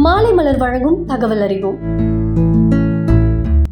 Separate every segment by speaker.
Speaker 1: மாலை மலர் வழங்கும் தகவல் அறிவோம்.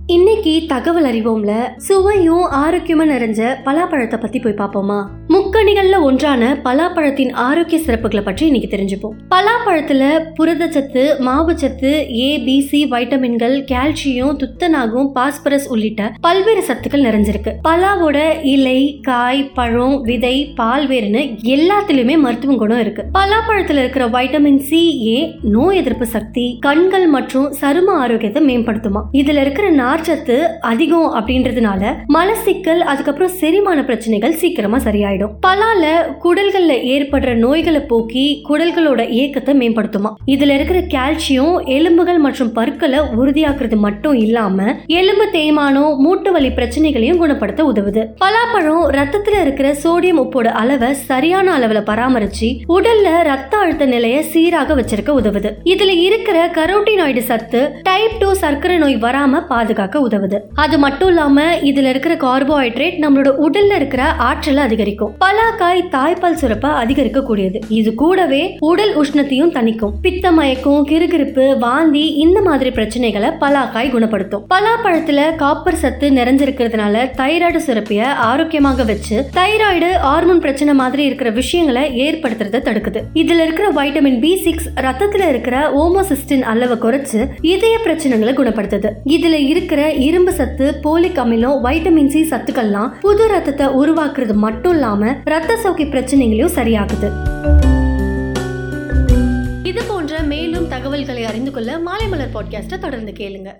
Speaker 1: இன்னைக்கு தகவல் அறிவோம்ல சுவையும் ஆரோக்கியமும் நிறைஞ்ச பலாப்பழத்தை பத்தி போய் பார்ப்போமா? முக்கணிகள்ல ஒன்றான பலாப்பழத்தின் ஆரோக்கிய சிறப்புகளை பற்றி இன்னைக்கு தெரிஞ்சுப்போம். பலாப்பழத்துல புரதச்சத்து மாவுச்சத்து ஏ பி சி வைட்டமின்கள் கால்சியம் துத்தநாகம் பாஸ்பரஸ் உள்ளிட்ட பல்வேறு சத்துக்கள் நிறைஞ்சிருக்கு. பலாவோட இலை காய் பழம் விதை பால் வேறுன்னு எல்லாத்துலயுமே மருத்துவ குணம் இருக்கு. பலாப்பழத்துல இருக்கிற வைட்டமின் சி ஏ நோய் எதிர்ப்பு சக்தி கண்கள் மற்றும் சரும ஆரோக்கியத்தை மேம்படுத்துமா. இதுல இருக்கிற நார்ச்சத்து அதிகம் அப்படின்றதுனால மலசிக்கல் அதுக்கப்புறம் செரிமான பிரச்சனைகள் சீக்கிரமா சரியாயிடும். பலால குடல்கள்ல ஏற்படுற நோய்களை போக்கி குடல்களோட இயக்கத்தை மேம்படுத்துமா. இதுல இருக்கிற கால்சியம் எலும்புகள் மற்றும் பற்களை உறுதியாக்குறது மட்டும் இல்லாம எலும்பு தேய்மானம் மூட்டு வலி பிரச்சனைகளையும் குணப்படுத்த உதவுது. பலாப்பழம் ரத்தத்துல இருக்கிற சோடியம் உப்போட அளவை சரியான அளவுல பராமரிச்சு உடல்ல ரத்த அழுத்த நிலையை சீராக வச்சிருக்க உதவுது. இதுல இருக்கிற கரோட்டினாய்டு சத்து டைப் டூ சர்க்கரை நோய் வராம பாதுகாக்க உதவுது. அது மட்டும் இல்லாம இதுல இருக்கிற கார்போஹைட்ரேட் நம்மளோட உடல்ல இருக்கிற ஆற்றலை அதிகரிக்கும். பலாக்காய் தாய்ப்பால் சுரப்ப அதிகரிக்க கூடியது இது கூடவே உடல் உஷ்ணத்தையும் தணிக்கும். பித்த மயக்கம் கிறுகிறுப்பு வாந்தி இந்த மாதிரி பிரச்சனைகளை பலாக்காய் குணப்படுத்தும். பலாப்பழத்துல காப்பர் சத்து நிறைஞ்சிருக்கிறதுனால தைராய்டு சுரப்பிய ஆரோக்கியமாக வச்சு தைராய்டு ஹார்மோன் பிரச்சனை மாதிரி இருக்கிற விஷயங்களை ஏற்படுத்துறதை தடுக்குது. இதுல இருக்கிற வைட்டமின் பி சிக்ஸ் ரத்தத்துல இருக்கிற ஓமோசிஸ்டின் அளவை குறைச்சு இதய பிரச்சனைகளை குணப்படுத்துது. இதுல இருக்கிற இரும்பு சத்து போலிக் அமிலம் வைட்டமின் சி சத்துக்கள்லாம் புது ரத்தத்தை உருவாக்குறது மட்டும் இல்லாம ரத்த சோகை பிரச்சனைகளையும் சரியாக்குது. இது போன்ற மேலும் தகவல்களை அறிந்து கொள்ள மாலை மலர் பாட்காஸ்ட்டை தொடர்ந்து கேளுங்க.